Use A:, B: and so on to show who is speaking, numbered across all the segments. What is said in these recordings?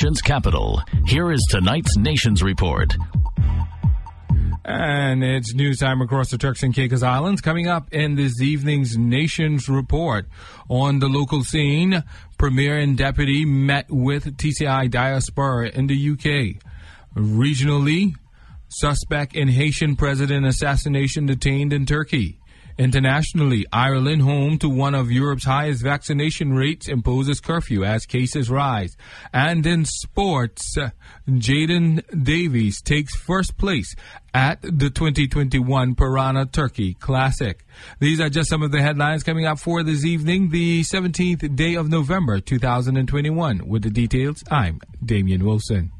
A: nation's capital. Here is tonight's Nations Report.
B: And it's news time across the Turks and Caicos Islands. Coming up in this evening's Nations Report on the local scene, Premier and Deputy met with TCI diaspora in the UK. Regionally, suspect in Haitian president assassination detained in Turkey. Internationally, Ireland, home to one of Europe's highest vaccination rates, imposes curfew as cases rise. And in sports, uh, Jaden Davies takes first place at the 2021 Piranha Turkey Classic. These are just some of the headlines coming up for this evening, the 17th day of November 2021. With the details, I'm Damian Wilson.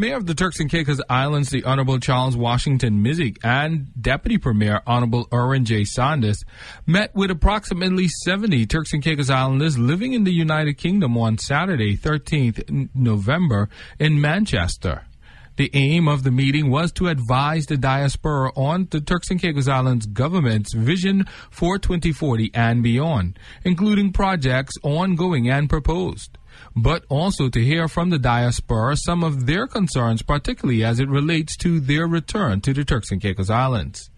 B: Premier of the Turks and Caicos Islands, the Honorable Charles Washington Misick, and Deputy Premier Honorable Erwin J. Saunders met with approximately 70 Turks and Caicos Islanders living in the United Kingdom on Saturday, 13th November, in Manchester. The aim of the meeting was to advise the diaspora on the Turks and Caicos Islands government's vision for 2040 and beyond, including projects ongoing and proposed but also to hear from the diaspora some of their concerns, particularly as it relates to their return to the Turks and Caicos Islands.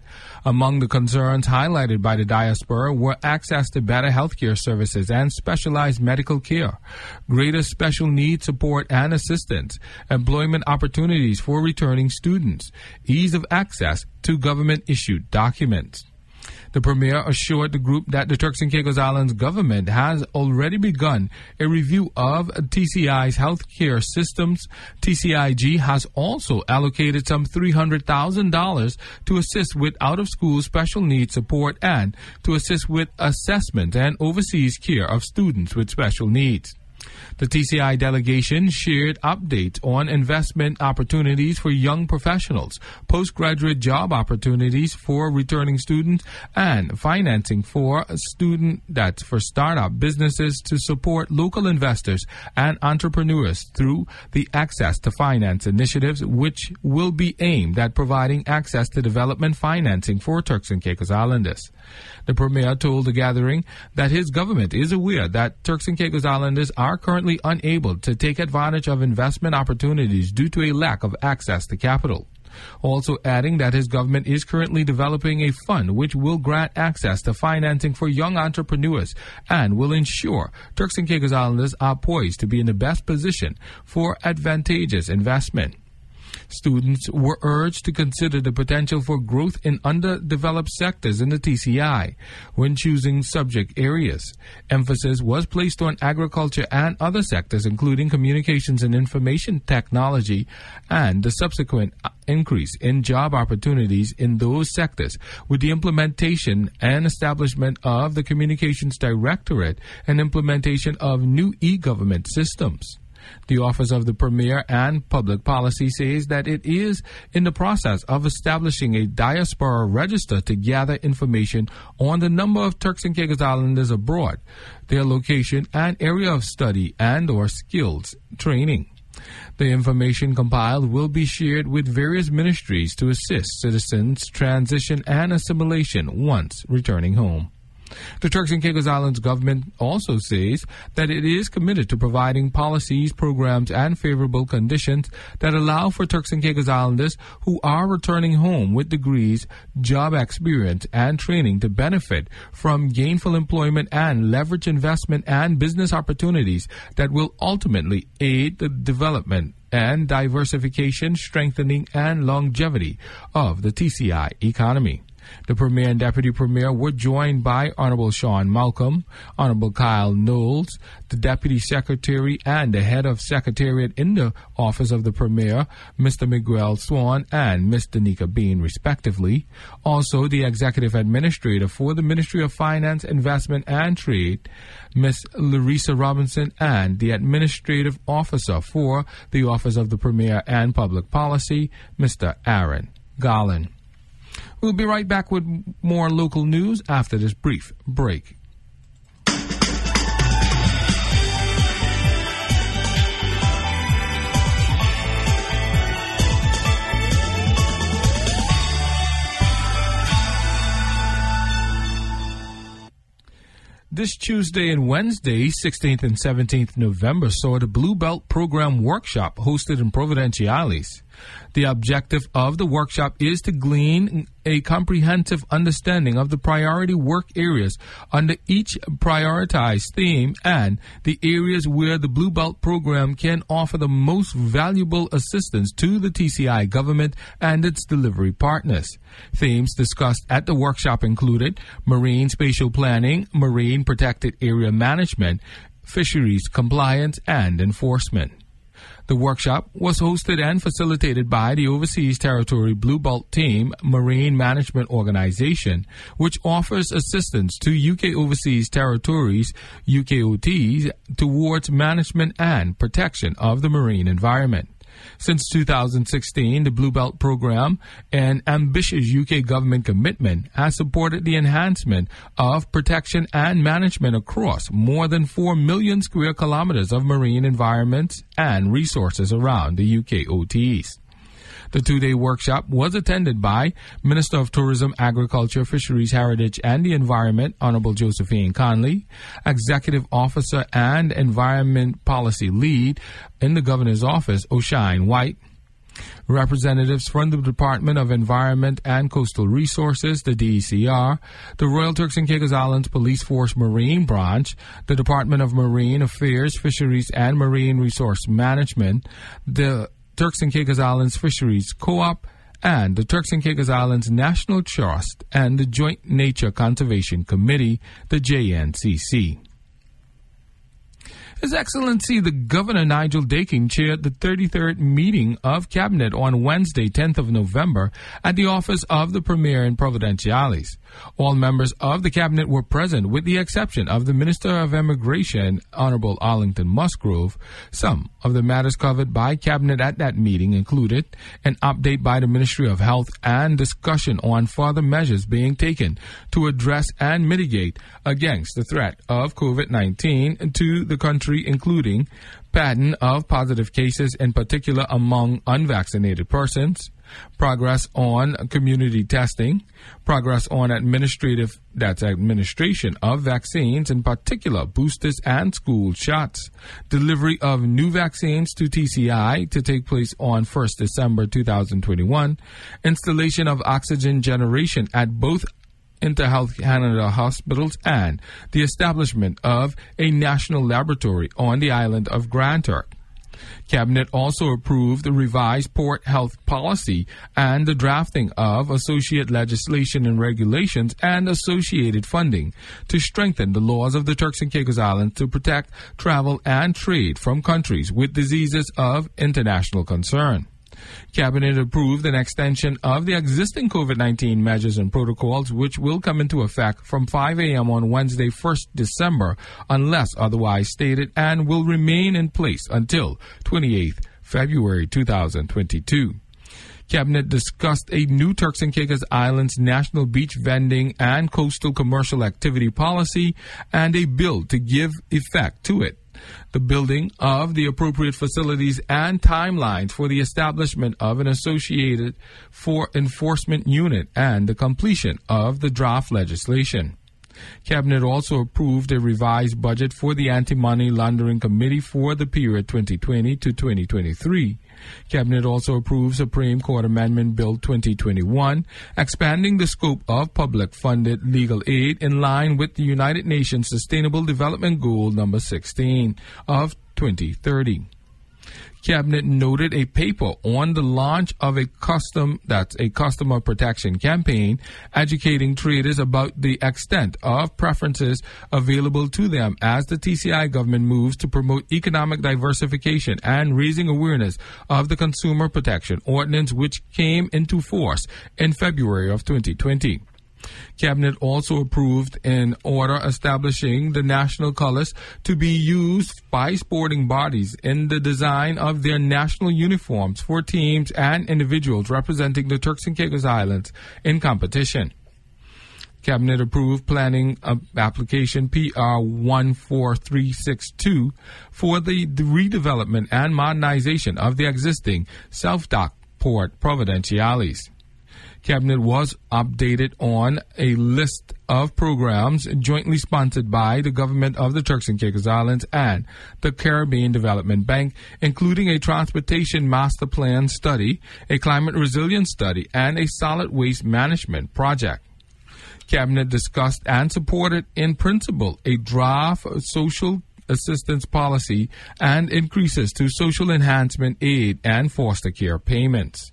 B: Among the concerns highlighted by the diaspora were access to better healthcare services and specialized medical care, greater special needs support and assistance, employment opportunities for returning students, ease of access to government issued documents. The Premier assured the group that the Turks and Caicos Islands government has already begun a review of TCI's healthcare systems. TCIG has also allocated some $300,000 to assist with out of school special needs support and to assist with assessment and overseas care of students with special needs. The TCI delegation shared updates on investment opportunities for young professionals, postgraduate job opportunities for returning students, and financing for student that's for startup businesses to support local investors and entrepreneurs through the Access to Finance initiatives, which will be aimed at providing access to development financing for Turks and Caicos Islanders. The Premier told the gathering that his government is aware that Turks and Caicos Islanders are currently unable to take advantage of investment opportunities due to a lack of access to capital. Also adding that his government is currently developing a fund which will grant access to financing for young entrepreneurs and will ensure Turks and Caicos Islanders are poised to be in the best position for advantageous investment. Students were urged to consider the potential for growth in underdeveloped sectors in the TCI when choosing subject areas. Emphasis was placed on agriculture and other sectors, including communications and information technology, and the subsequent uh, increase in job opportunities in those sectors with the implementation and establishment of the Communications Directorate and implementation of new e government systems. The Office of the Premier and Public Policy says that it is in the process of establishing a diaspora register to gather information on the number of Turks and Caicos Islanders abroad, their location and area of study and or skills training. The information compiled will be shared with various ministries to assist citizens' transition and assimilation once returning home. The Turks and Caicos Islands government also says that it is committed to providing policies, programs, and favorable conditions that allow for Turks and Caicos Islanders who are returning home with degrees, job experience, and training to benefit from gainful employment and leverage investment and business opportunities that will ultimately aid the development and diversification, strengthening, and longevity of the TCI economy. The Premier and Deputy Premier were joined by Honorable Sean Malcolm, Honorable Kyle Knowles, the Deputy Secretary and the Head of Secretariat in the Office of the Premier, Mr. Miguel Swan and Ms. Danica Bean, respectively. Also, the Executive Administrator for the Ministry of Finance, Investment and Trade, Ms. Larissa Robinson, and the Administrative Officer for the Office of the Premier and Public Policy, Mr. Aaron Garland. We'll be right back with more local news after this brief break. This Tuesday and Wednesday, 16th and 17th November, saw the Blue Belt Program Workshop hosted in Providenciales. The objective of the workshop is to glean a comprehensive understanding of the priority work areas under each prioritized theme and the areas where the Blue Belt program can offer the most valuable assistance to the TCI government and its delivery partners. Themes discussed at the workshop included marine spatial planning, marine protected area management, fisheries compliance, and enforcement. The workshop was hosted and facilitated by the Overseas Territory Blue Belt Team Marine Management Organization, which offers assistance to UK Overseas Territories, UKOTs, towards management and protection of the marine environment. Since 2016, the Blue Belt program, an ambitious UK government commitment, has supported the enhancement of protection and management across more than 4 million square kilometers of marine environments and resources around the UK OTs. The two day workshop was attended by Minister of Tourism, Agriculture, Fisheries, Heritage, and the Environment, Honorable Josephine Connolly, Executive Officer and Environment Policy Lead in the Governor's Office, O'Shine White, representatives from the Department of Environment and Coastal Resources, the DECR, the Royal Turks and Caicos Islands Police Force Marine Branch, the Department of Marine Affairs, Fisheries, and Marine Resource Management, the Turks and Caicos Islands Fisheries Co-op, and the Turks and Caicos Islands National Trust and the Joint Nature Conservation Committee, the JNCC. His Excellency the Governor Nigel Dakin chaired the 33rd meeting of Cabinet on Wednesday, 10th of November, at the office of the Premier in Providenciales. All members of the Cabinet were present, with the exception of the Minister of Immigration, Honorable Arlington Musgrove. Some of the matters covered by Cabinet at that meeting included an update by the Ministry of Health and discussion on further measures being taken to address and mitigate against the threat of COVID 19 to the country, including pattern of positive cases, in particular among unvaccinated persons progress on community testing, progress on administrative that's administration of vaccines, in particular boosters and school shots, delivery of new vaccines to TCI to take place on 1st December 2021, installation of oxygen generation at both InterHealth Canada hospitals and the establishment of a national laboratory on the island of Grand Turk. Cabinet also approved the revised port health policy and the drafting of associate legislation and regulations and associated funding to strengthen the laws of the Turks and Caicos Islands to protect travel and trade from countries with diseases of international concern. Cabinet approved an extension of the existing COVID 19 measures and protocols, which will come into effect from 5 a.m. on Wednesday, 1st December, unless otherwise stated, and will remain in place until 28th February 2022. Cabinet discussed a new Turks and Caicos Islands national beach vending and coastal commercial activity policy and a bill to give effect to it the building of the appropriate facilities and timelines for the establishment of an associated for enforcement unit and the completion of the draft legislation. Cabinet also approved a revised budget for the Anti-Money Laundering Committee for the period 2020 to 2023. Cabinet also approved Supreme Court Amendment Bill 2021, expanding the scope of public funded legal aid in line with the United Nations Sustainable Development Goal number 16 of 2030. Cabinet noted a paper on the launch of a custom that's a customer protection campaign educating traders about the extent of preferences available to them as the TCI government moves to promote economic diversification and raising awareness of the consumer protection ordinance which came into force in February of 2020. Cabinet also approved an order establishing the national colors to be used by sporting bodies in the design of their national uniforms for teams and individuals representing the Turks and Caicos Islands in competition. Cabinet approved planning application PR 14362 for the redevelopment and modernization of the existing South Dock port Providenciales. Cabinet was updated on a list of programs jointly sponsored by the government of the Turks and Caicos Islands and the Caribbean Development Bank, including a transportation master plan study, a climate resilience study, and a solid waste management project. Cabinet discussed and supported in principle a draft social assistance policy and increases to social enhancement aid and foster care payments.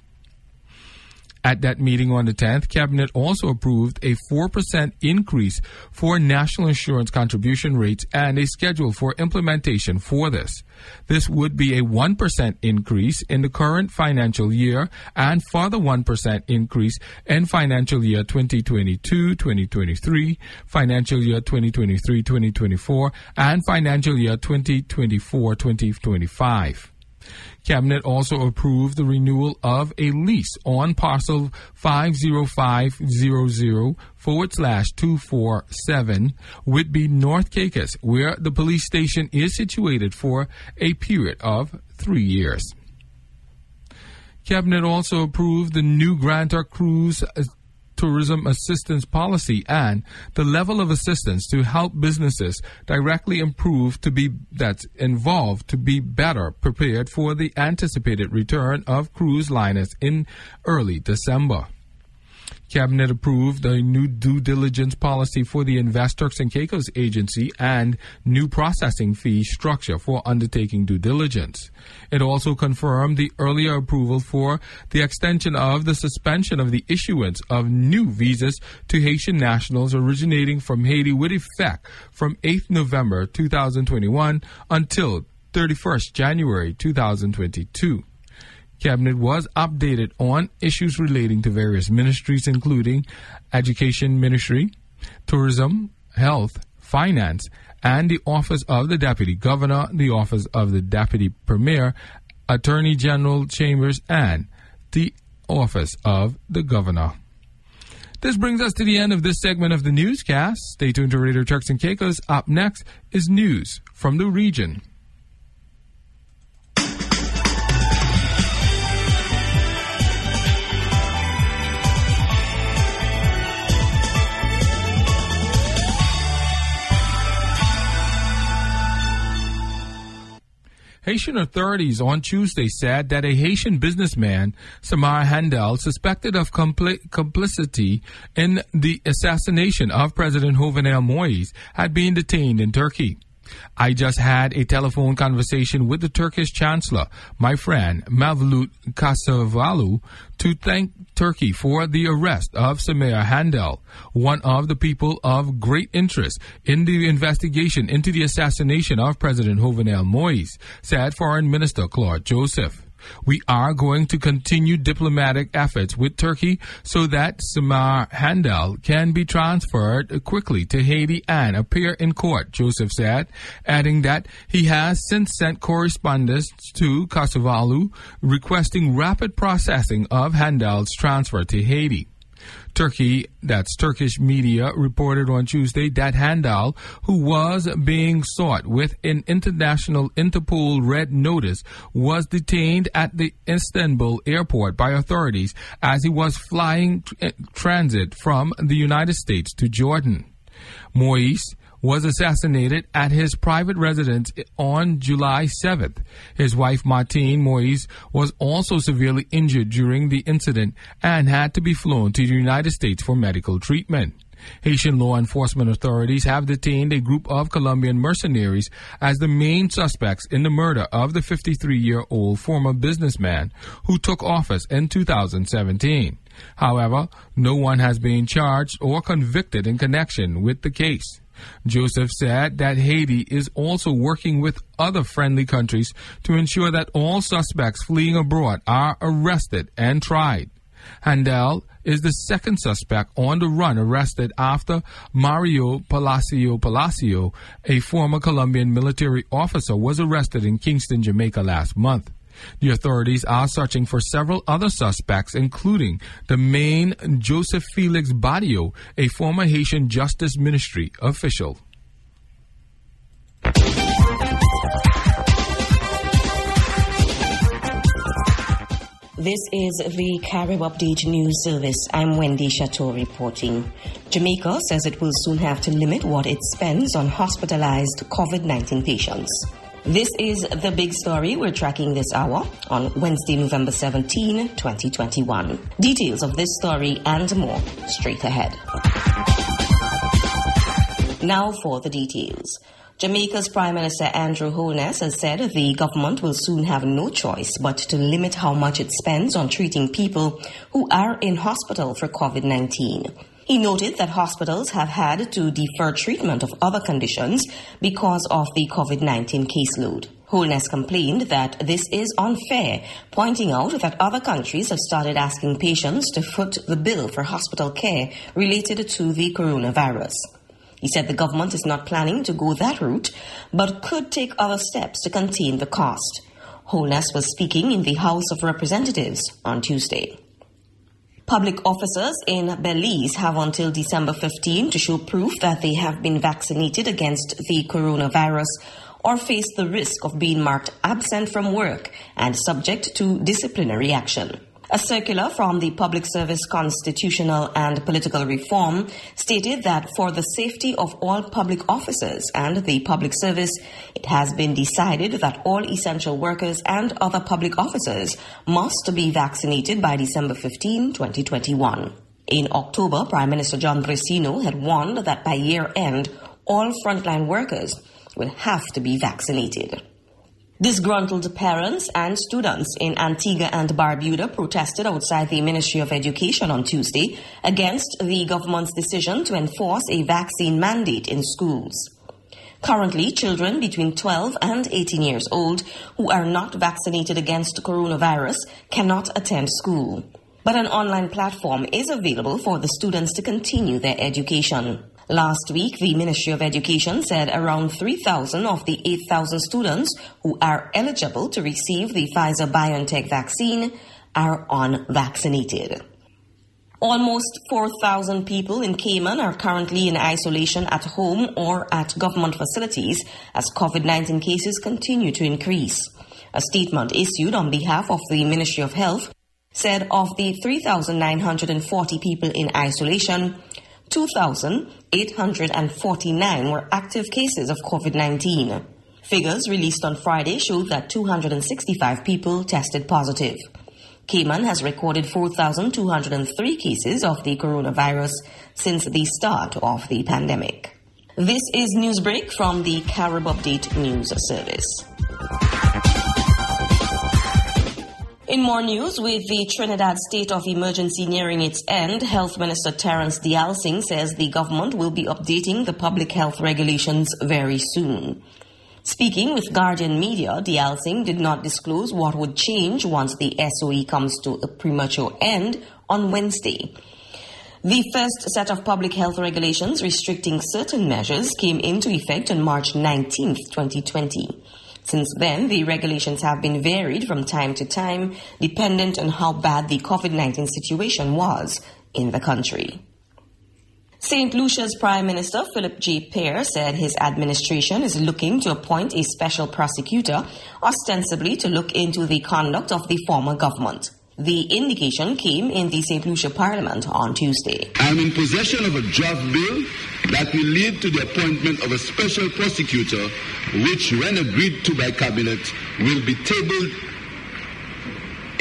B: At that meeting on the 10th, Cabinet also approved a 4% increase for national insurance contribution rates and a schedule for implementation for this. This would be a 1% increase in the current financial year and further 1% increase in financial year 2022-2023, financial year 2023-2024, and financial year 2024-2025. Cabinet also approved the renewal of a lease on parcel 50500 forward slash 247 Whitby North Caicos, where the police station is situated for a period of three years. Cabinet also approved the new grantor cruise tourism assistance policy and the level of assistance to help businesses directly improve to be that's involved to be better prepared for the anticipated return of cruise liners in early December. Cabinet approved a new due diligence policy for the Invest Turks and Caicos agency and new processing fee structure for undertaking due diligence. It also confirmed the earlier approval for the extension of the suspension of the issuance of new visas to Haitian nationals originating from Haiti with effect from 8th November 2021 until 31st January 2022. Cabinet was updated on issues relating to various ministries, including Education Ministry, Tourism, Health, Finance, and the Office of the Deputy Governor, the Office of the Deputy Premier, Attorney General Chambers, and the Office of the Governor. This brings us to the end of this segment of the newscast. Stay tuned to Radio Turks and Caicos. Up next is news from the region. Haitian authorities on Tuesday said that a Haitian businessman, Samir Handal, suspected of compli- complicity in the assassination of President Jovenel Moise, had been detained in Turkey. I just had a telephone conversation with the Turkish Chancellor, my friend Mevlut Cavusoglu, to thank Turkey for the arrest of Samir Handal, one of the people of great interest in the investigation into the assassination of President Jovenel Moise, said Foreign Minister Claude Joseph. We are going to continue diplomatic efforts with Turkey so that Samir Handal can be transferred quickly to Haiti and appear in court, Joseph said, adding that he has since sent correspondence to Cavusoglu requesting rapid processing of Handal's transfer to Haiti. Turkey, that's Turkish media, reported on Tuesday that Handal, who was being sought with an international Interpol red notice, was detained at the Istanbul airport by authorities as he was flying tr- eh, transit from the United States to Jordan. Moise was assassinated at his private residence on July 7th. His wife, Martine Moise, was also severely injured during the incident and had to be flown to the United States for medical treatment. Haitian law enforcement authorities have detained a group of Colombian mercenaries as the main suspects in the murder of the 53 year old former businessman who took office in 2017. However, no one has been charged or convicted in connection with the case. Joseph said that Haiti is also working with other friendly countries to ensure that all suspects fleeing abroad are arrested and tried. Handal is the second suspect on the run arrested after Mario Palacio Palacio, a former Colombian military officer, was arrested in Kingston, Jamaica last month. The authorities are searching for several other suspects, including the main Joseph Felix Badio, a former Haitian Justice Ministry official.
C: This is the Carib Update News Service. I'm Wendy Chateau reporting. Jamaica says it will soon have to limit what it spends on hospitalized COVID 19 patients. This is the big story we're tracking this hour on Wednesday, November 17, 2021. Details of this story and more straight ahead. Now for the details. Jamaica's Prime Minister Andrew Holness has said the government will soon have no choice but to limit how much it spends on treating people who are in hospital for COVID 19. He noted that hospitals have had to defer treatment of other conditions because of the COVID 19 caseload. Holness complained that this is unfair, pointing out that other countries have started asking patients to foot the bill for hospital care related to the coronavirus. He said the government is not planning to go that route, but could take other steps to contain the cost. Holness was speaking in the House of Representatives on Tuesday. Public officers in Belize have until December 15 to show proof that they have been vaccinated against the coronavirus or face the risk of being marked absent from work and subject to disciplinary action. A circular from the Public Service Constitutional and Political Reform stated that for the safety of all public officers and the public service, it has been decided that all essential workers and other public officers must be vaccinated by December 15, 2021. In October, Prime Minister John Briceño had warned that by year end, all frontline workers will have to be vaccinated. Disgruntled parents and students in Antigua and Barbuda protested outside the Ministry of Education on Tuesday against the government's decision to enforce a vaccine mandate in schools. Currently, children between 12 and 18 years old who are not vaccinated against coronavirus cannot attend school. But an online platform is available for the students to continue their education. Last week, the Ministry of Education said around 3,000 of the 8,000 students who are eligible to receive the Pfizer BioNTech vaccine are unvaccinated. Almost 4,000 people in Cayman are currently in isolation at home or at government facilities as COVID 19 cases continue to increase. A statement issued on behalf of the Ministry of Health said of the 3,940 people in isolation, 2,849 were active cases of COVID 19. Figures released on Friday showed that 265 people tested positive. Cayman has recorded 4,203 cases of the coronavirus since the start of the pandemic. This is Newsbreak from the Carib Update News Service. In more news, with the Trinidad state of emergency nearing its end, Health Minister Terence Deyalsingh says the government will be updating the public health regulations very soon. Speaking with Guardian Media, Deyalsingh did not disclose what would change once the SOE comes to a premature end on Wednesday. The first set of public health regulations restricting certain measures came into effect on March 19, 2020. Since then, the regulations have been varied from time to time, dependent on how bad the COVID 19 situation was in the country. St. Lucia's Prime Minister Philip J. Pierre said his administration is looking to appoint a special prosecutor, ostensibly to look into the conduct of the former government. The indication came in the St. Lucia Parliament on Tuesday.
D: I am in possession of a draft bill that will lead to the appointment of a special prosecutor, which, when agreed to by Cabinet, will be tabled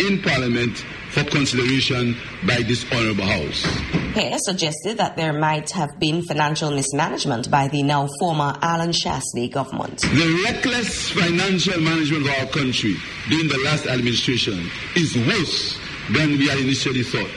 D: in Parliament for consideration by this Honourable House.
C: Pierre suggested that there might have been financial mismanagement by the now former Allen Chastanet government.
D: The reckless financial management of our country during the last administration is worse than we had initially thought.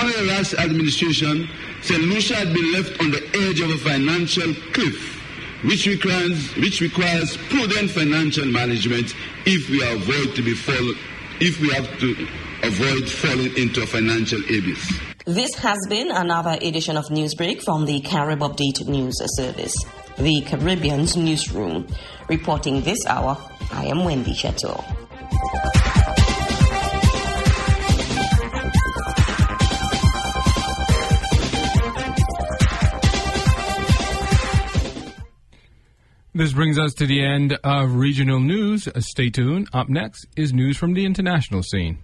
D: Under the last administration, St. Lucia had been left on the edge of a financial cliff, which requires, which requires prudent financial management if we avoid to be fall, if we have to avoid falling into a financial abyss.
C: This has been another edition of Newsbreak from the Carib Update News Service, the Caribbean's newsroom. Reporting this hour, I am Wendy Chateau.
B: This brings us to the end of regional news. Stay tuned. Up next is news from the international scene.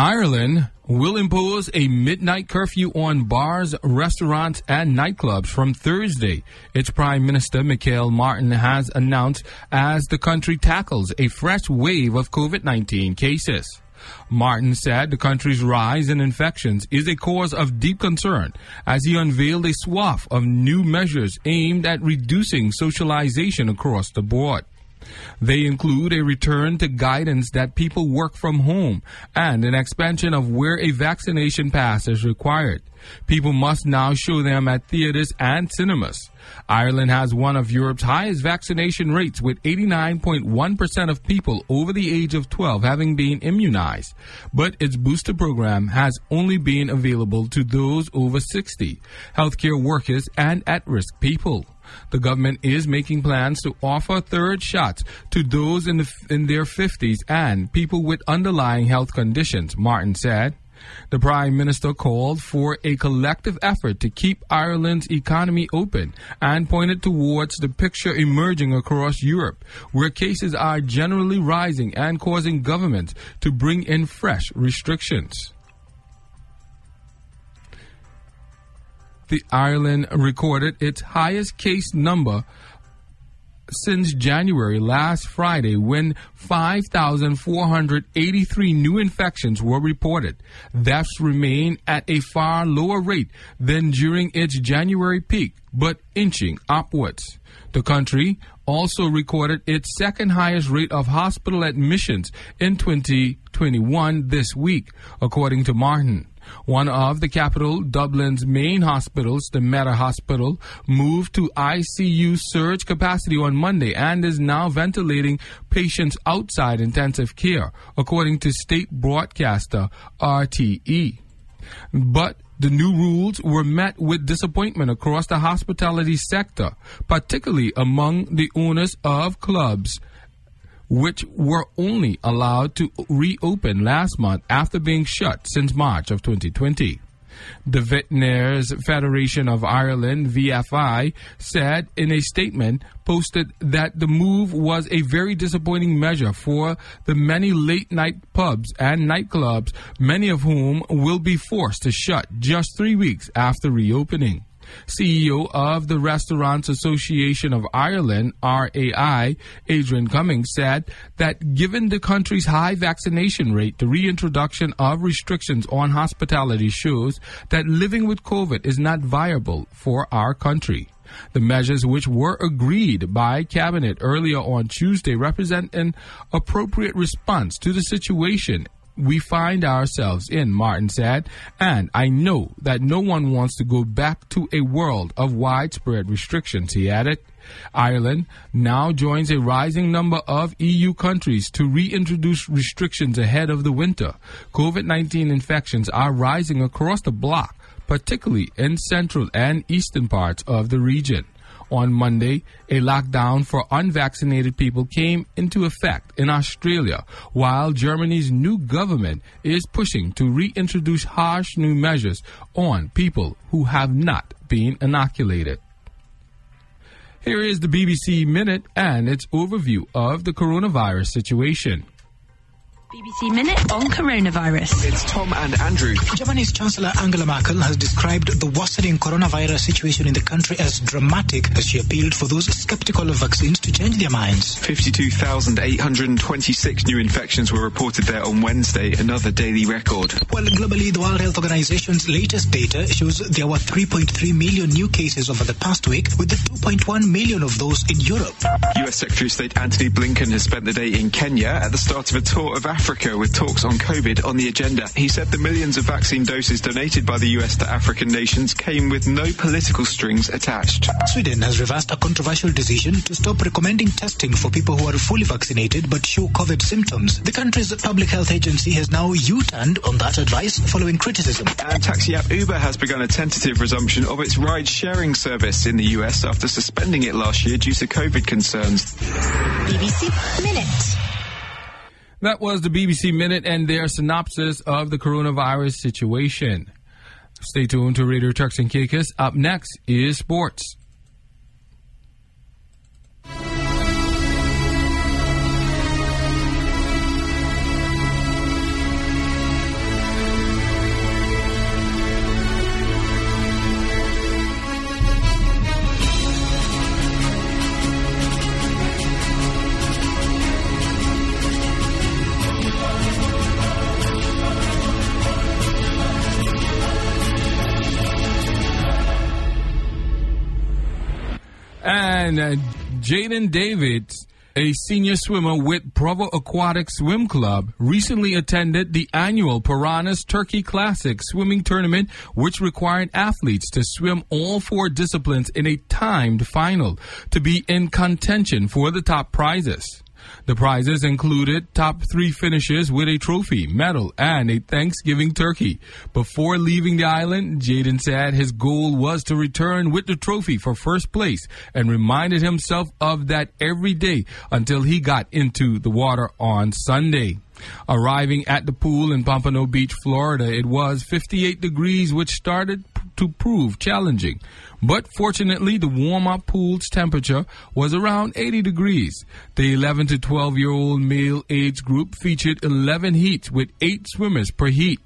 B: Ireland will impose a midnight curfew on bars, restaurants, and nightclubs from Thursday. Its Prime Minister, Michael Martin, has announced as the country tackles a fresh wave of COVID 19 cases. Martin said the country's rise in infections is a cause of deep concern as he unveiled a swath of new measures aimed at reducing socialization across the board. They include a return to guidance that people work from home and an expansion of where a vaccination pass is required. People must now show them at theaters and cinemas. Ireland has one of Europe's highest vaccination rates, with 89.1% of people over the age of 12 having been immunized. But its booster program has only been available to those over 60, healthcare workers, and at risk people. The government is making plans to offer third shots to those in, the, in their 50s and people with underlying health conditions, Martin said. The Prime Minister called for a collective effort to keep Ireland's economy open and pointed towards the picture emerging across Europe, where cases are generally rising and causing governments to bring in fresh restrictions. The Ireland recorded its highest case number since January last Friday when 5,483 new infections were reported. Deaths remain at a far lower rate than during its January peak, but inching upwards. The country also recorded its second highest rate of hospital admissions in 2021 this week, according to Martin. One of the capital, Dublin's main hospitals, the Mater Hospital, moved to ICU surge capacity on Monday and is now ventilating patients outside intensive care, according to state broadcaster RTE. But the new rules were met with disappointment across the hospitality sector, particularly among the owners of clubs which were only allowed to reopen last month after being shut since March of 2020. The Vintners Federation of Ireland, VFI, said in a statement posted that the move was a very disappointing measure for the many late night pubs and nightclubs, many of whom will be forced to shut just three weeks after reopening. CEO of the Restaurants Association of Ireland, RAI, Adrian Cummins, said that given the country's high vaccination rate, the reintroduction of restrictions on hospitality shows that living with COVID is not viable for our country. The measures which were agreed by Cabinet earlier on Tuesday represent an appropriate response to the situation we find ourselves in, Martin said, and I know that no one wants to go back to a world of widespread restrictions, he added. Ireland now joins a rising number of EU countries to reintroduce restrictions ahead of the winter. COVID 19 infections are rising across the bloc, particularly in central and eastern parts of the region. On Monday, a lockdown for unvaccinated people came into effect in Austria, while Germany's new government is pushing to reintroduce harsh new measures on people who have not been inoculated. Here is the BBC Minute and its overview of the coronavirus situation.
E: BBC Minute on coronavirus.
F: It's Tom and Andrew.
G: Germany's Chancellor Angela Merkel has described the worsening coronavirus situation in the country as dramatic as she appealed for those skeptical of vaccines to change their minds.
F: 52,826 new infections were reported there on Wednesday, another daily record.
G: Well, globally, the World Health Organization's latest data shows there were 3.3 million new cases over the past week, with the 2.1 million of those in Europe.
F: US Secretary of State Antony Blinken has spent the day in Kenya at the start of a tour of Africa Africa with talks on COVID on the agenda. He said the millions of vaccine doses donated by the US to African nations came with no political strings attached.
G: Sweden has reversed a controversial decision to stop recommending testing for people who are fully vaccinated but show COVID symptoms. The country's public health agency has now U-turned on that advice following criticism.
F: And taxi app Uber has begun a tentative resumption of its ride-sharing service in the US after suspending it last year due to COVID concerns.
E: BBC Minute.
B: That was the BBC Minute and their synopsis of the coronavirus situation. Stay tuned to Radio Turks and Caicos. Up next is sports. And uh, Jaden Davids, a senior swimmer with Provo Aquatic Swim Club, recently attended the annual Piranhas Turkey Classic swimming tournament, which required athletes to swim all four disciplines in a timed final to be in contention for the top prizes. The prizes included top three finishes with a trophy, medal, and a Thanksgiving turkey. Before leaving the island, Jaden said his goal was to return with the trophy for first place and reminded himself of that every day until he got into the water on Sunday. Arriving at the pool in Pompano Beach, Florida, it was 58 degrees, which started to prove challenging. But fortunately, the warm up pool's temperature was around 80 degrees. The 11 to 12 year old male age group featured 11 heats with 8 swimmers per heat.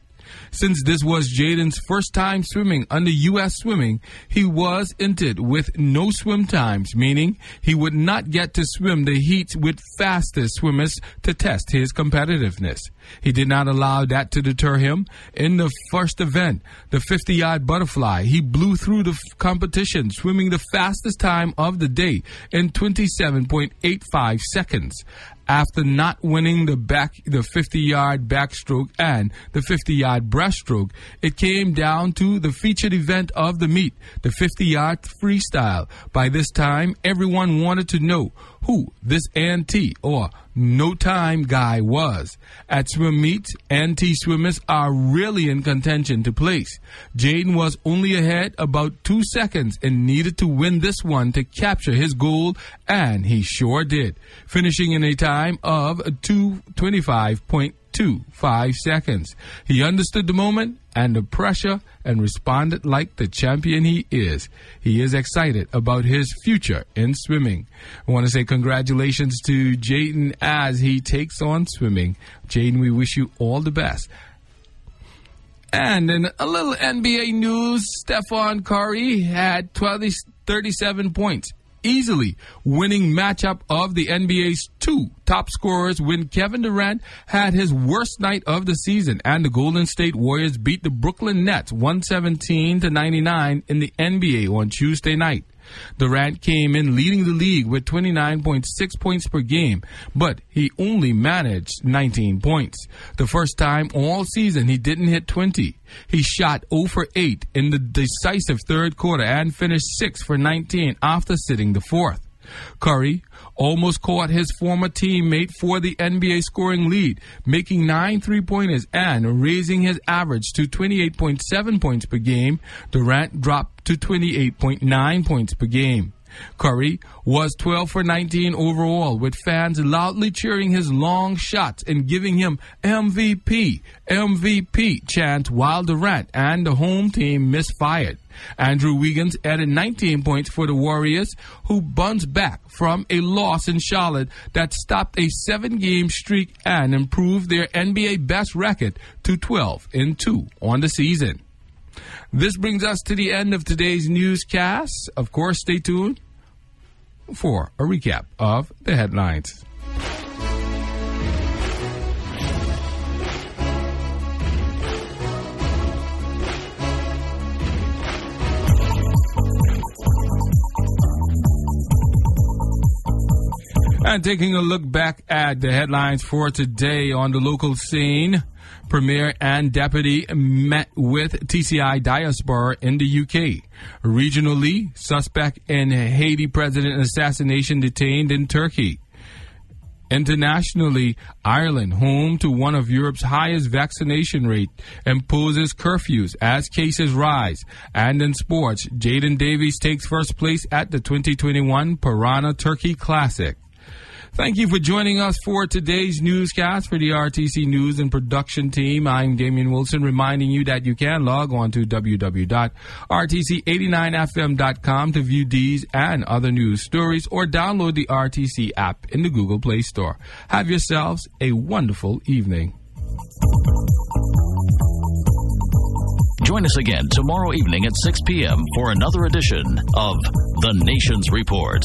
B: Since this was Jaden's first time swimming under U.S. swimming, he was entered with no swim times, meaning he would not get to swim the heats with fastest swimmers to test his competitiveness. He did not allow that to deter him. In the first event, the 50 yard butterfly, he blew through the competition, swimming the fastest time of the day in 27.85 seconds after not winning the back the 50 yard backstroke and the 50 yard breaststroke it came down to the featured event of the meet the 50 yard freestyle. By this time everyone wanted to know who this NT or no time guy was. At swim meets, NT swimmers are really in contention to place. Jaden was only ahead about two seconds and needed to win this one to capture his goal, and he sure did, finishing in a time of 225.25 seconds. He understood the moment and the pressure and responded like the champion he is. He is excited about his future in swimming. I want to say congratulations to Jaden as he takes on swimming. Jaden, we wish you all the best. And in a little NBA news, Stephen Curry had 12, 37 points easily winning matchup of the NBA's two top scorers when Kevin Durant had his worst night of the season and the Golden State Warriors beat the Brooklyn Nets 117 to 99 in the NBA on Tuesday night. Durant came in leading the league with 29.6 points per game, but he only managed 19 points. The first time all season he didn't hit 20. He shot 0 for 8 in the decisive third quarter and finished 6 for 19 after sitting the fourth. Curry almost caught his former teammate for the NBA scoring lead, making nine three pointers and raising his average to 28.7 points per game. Durant dropped to 28.9 points per game. Curry was 12 for 19 overall, with fans loudly cheering his long shots and giving him MVP, MVP chants while Durant and the home team misfired. Andrew Wiggins added 19 points for the Warriors, who bounced back from a loss in Charlotte that stopped a seven game streak and improved their NBA best record to 12 and 2 on the season. This brings us to the end of today's newscast. Of course, stay tuned for a recap of the headlines. And taking a look back at the headlines for today on the local scene, Premier and Deputy met with TCI diaspora in the UK. Regionally, suspect in Haiti president assassination detained in Turkey. Internationally, Ireland, home to one of Europe's highest vaccination rate, imposes curfews as cases rise. And in sports, Jaden Davies takes first place at the 2021 Piranha Turkey Classic. Thank you for joining us for today's newscast for the RTC News and Production team. I'm Damian Wilson, reminding you that you can log on to www.rtc89fm.com to view these and other news stories or download the RTC app in the Google Play Store. Have yourselves a wonderful evening.
A: Join us again tomorrow evening at 6 p.m. for another edition of The Nation's Report.